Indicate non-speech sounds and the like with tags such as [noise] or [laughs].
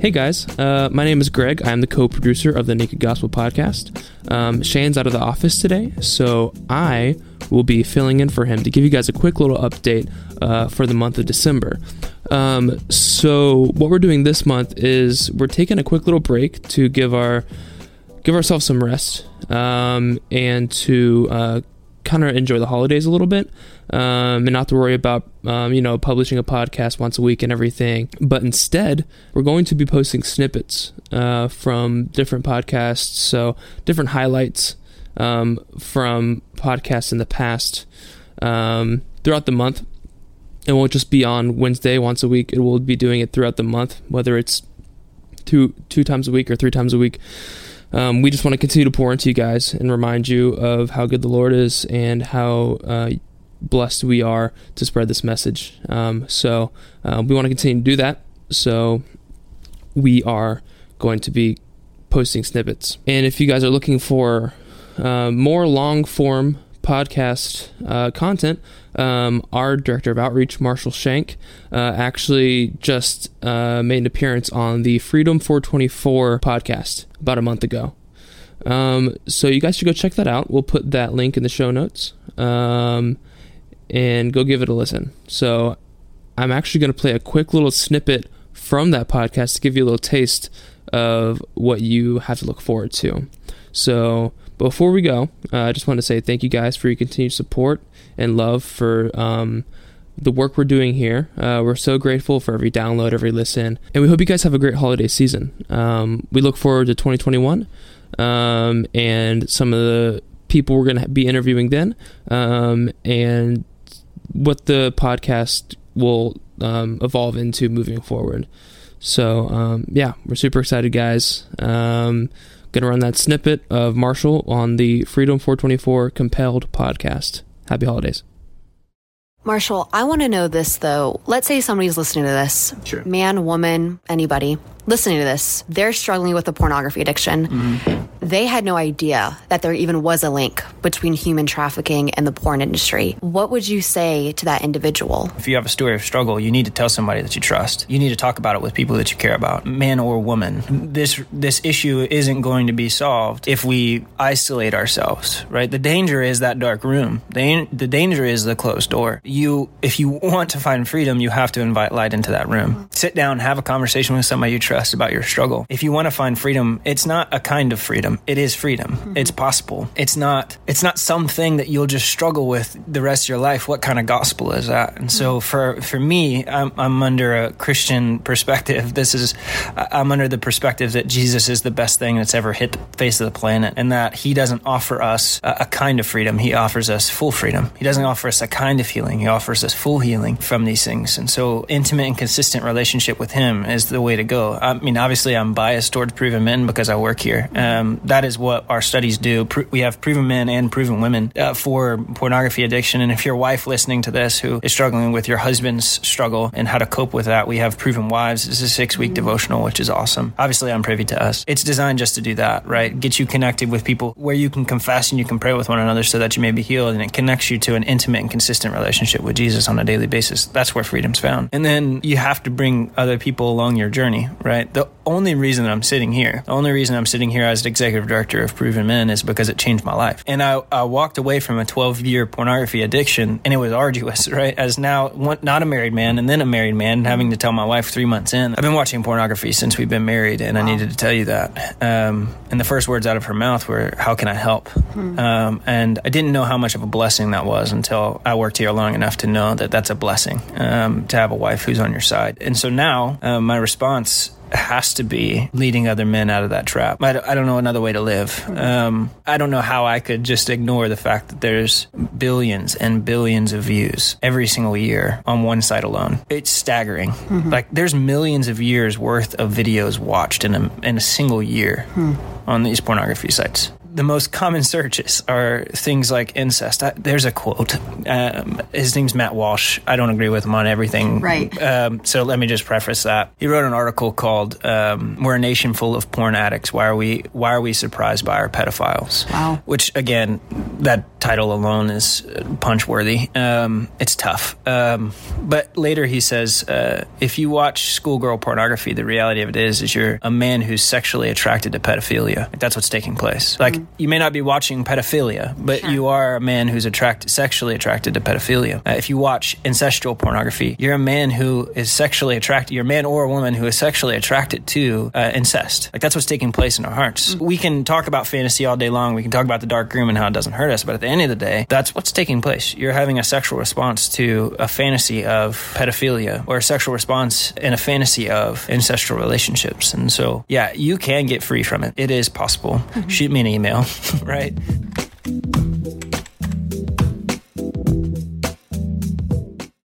Hey guys, uh, my name is Greg. I'm the co producer of the Naked Gospel podcast. Um, Shane's out of the office today, so I will be filling in for him to give you guys a quick little update uh, for the month of December. Um, so, what we're doing this month is we're taking a quick little break to give our give ourselves some rest um, and to uh, kind of enjoy the holidays a little bit um, and not to worry about um, you know publishing a podcast once a week and everything. But instead we're going to be posting snippets uh, from different podcasts so different highlights um, from podcasts in the past um, throughout the month. It won't just be on wednesday once a week. It will be doing it throughout the month whether it's two two times a week or three times a week um, we just want to continue to pour into you guys and remind you of how good the Lord is and how uh, blessed we are to spread this message. Um, so uh, we want to continue to do that. So we are going to be posting snippets. And if you guys are looking for uh, more long form podcast uh, content, um, our director of outreach, Marshall Shank, uh, actually just uh, made an appearance on the Freedom 424 podcast about a month ago. Um, so you guys should go check that out. We'll put that link in the show notes um, and go give it a listen. So I'm actually going to play a quick little snippet from that podcast to give you a little taste of what you have to look forward to. So before we go, uh, I just want to say thank you guys for your continued support and love for um, the work we're doing here. Uh, we're so grateful for every download, every listen, and we hope you guys have a great holiday season. Um, we look forward to 2021 um, and some of the people we're going to be interviewing then, um, and what the podcast will um, evolve into moving forward. So, um, yeah, we're super excited, guys. Going to run that snippet of Marshall on the Freedom 424 Compelled podcast. Happy holidays. Marshall, I want to know this though. Let's say somebody's listening to this. Sure. Man, woman, anybody listening to this. They're struggling with a pornography addiction. Mm-hmm. They had no idea that there even was a link between human trafficking and the porn industry. What would you say to that individual? If you have a story of struggle, you need to tell somebody that you trust. You need to talk about it with people that you care about, man or woman. This this issue isn't going to be solved if we isolate ourselves, right? The danger is that dark room. The, the danger is the closed door. You if you want to find freedom, you have to invite light into that room. Sit down, have a conversation with somebody you trust about your struggle. If you want to find freedom, it's not a kind of freedom freedom. It is freedom. Mm-hmm. It's possible. It's not it's not something that you'll just struggle with the rest of your life. What kind of gospel is that? And so mm-hmm. for for me, I'm, I'm under a Christian perspective. [laughs] This is I'm under the perspective that Jesus is the best thing that's ever hit the face of the planet, and that He doesn't offer us a, a kind of freedom. He offers us full freedom. He doesn't offer us a kind of healing. He offers us full healing from these things. And so, intimate and consistent relationship with Him is the way to go. I mean, obviously, I'm biased towards proven men because I work here. Um, that is what our studies do. We have proven men and proven women uh, for pornography addiction. And if your wife listening to this who is struggling with your husband's struggle and how to cope with that, we have proven wives. It's a six week devotional, which is awesome. Obviously, I'm privy to us. It's designed just to do that, right? Get you connected with people where you can confess and you can pray with one another so that you may be healed. And it connects you to an intimate and consistent relationship with Jesus on a daily basis. That's where freedom's found. And then you have to bring other people along your journey, right? The only reason that I'm sitting here, the only reason I'm sitting here as executive director of Proven Men is because it changed my life. And I, I walked away from a 12 year pornography addiction and it was arduous, [laughs] right? As now not a married man and then a married man having to tell my wife three months in, I've been watching pornography since we've been married and wow. I needed to tell you that. Um, and the first words out of her mouth were, how can I help? Hmm. Um, and I didn't know how much of a blessing that was until I worked here long enough to know that that's a blessing um, to have a wife who's on your side. And so now uh, my response has to be leading other men out of that trap. I, I don't know another way to live. Um, I don't know how I could just ignore the fact that there's billions and billions of views every single year on one site alone. It's staggering. Mm-hmm. Like there's millions of years worth of videos watched in a, in a single year. Hmm on these pornography sites. The most common searches are things like incest. I, there's a quote. Um, his name's Matt Walsh. I don't agree with him on everything. Right. Um, so let me just preface that. He wrote an article called um, "We're a nation full of porn addicts. Why are we Why are we surprised by our pedophiles?" Wow. Which again, that title alone is punch worthy. Um, it's tough. Um, but later he says, uh, if you watch schoolgirl pornography, the reality of it is, is you're a man who's sexually attracted to pedophilia. That's what's taking place. Like you may not be watching pedophilia, but sure. you are a man who's attracted, sexually attracted to pedophilia. Uh, if you watch incestual pornography, you're a man who is sexually attracted. You're a man or a woman who is sexually attracted to uh, incest. Like that's what's taking place in our hearts. Mm. We can talk about fantasy all day long. We can talk about the dark room and how it doesn't hurt us, but at the end of the day, that's what's taking place. You're having a sexual response to a fantasy of pedophilia or a sexual response in a fantasy of ancestral relationships. And so, yeah, you can get free from it. It is possible. Mm-hmm. Shoot me an email, [laughs] right?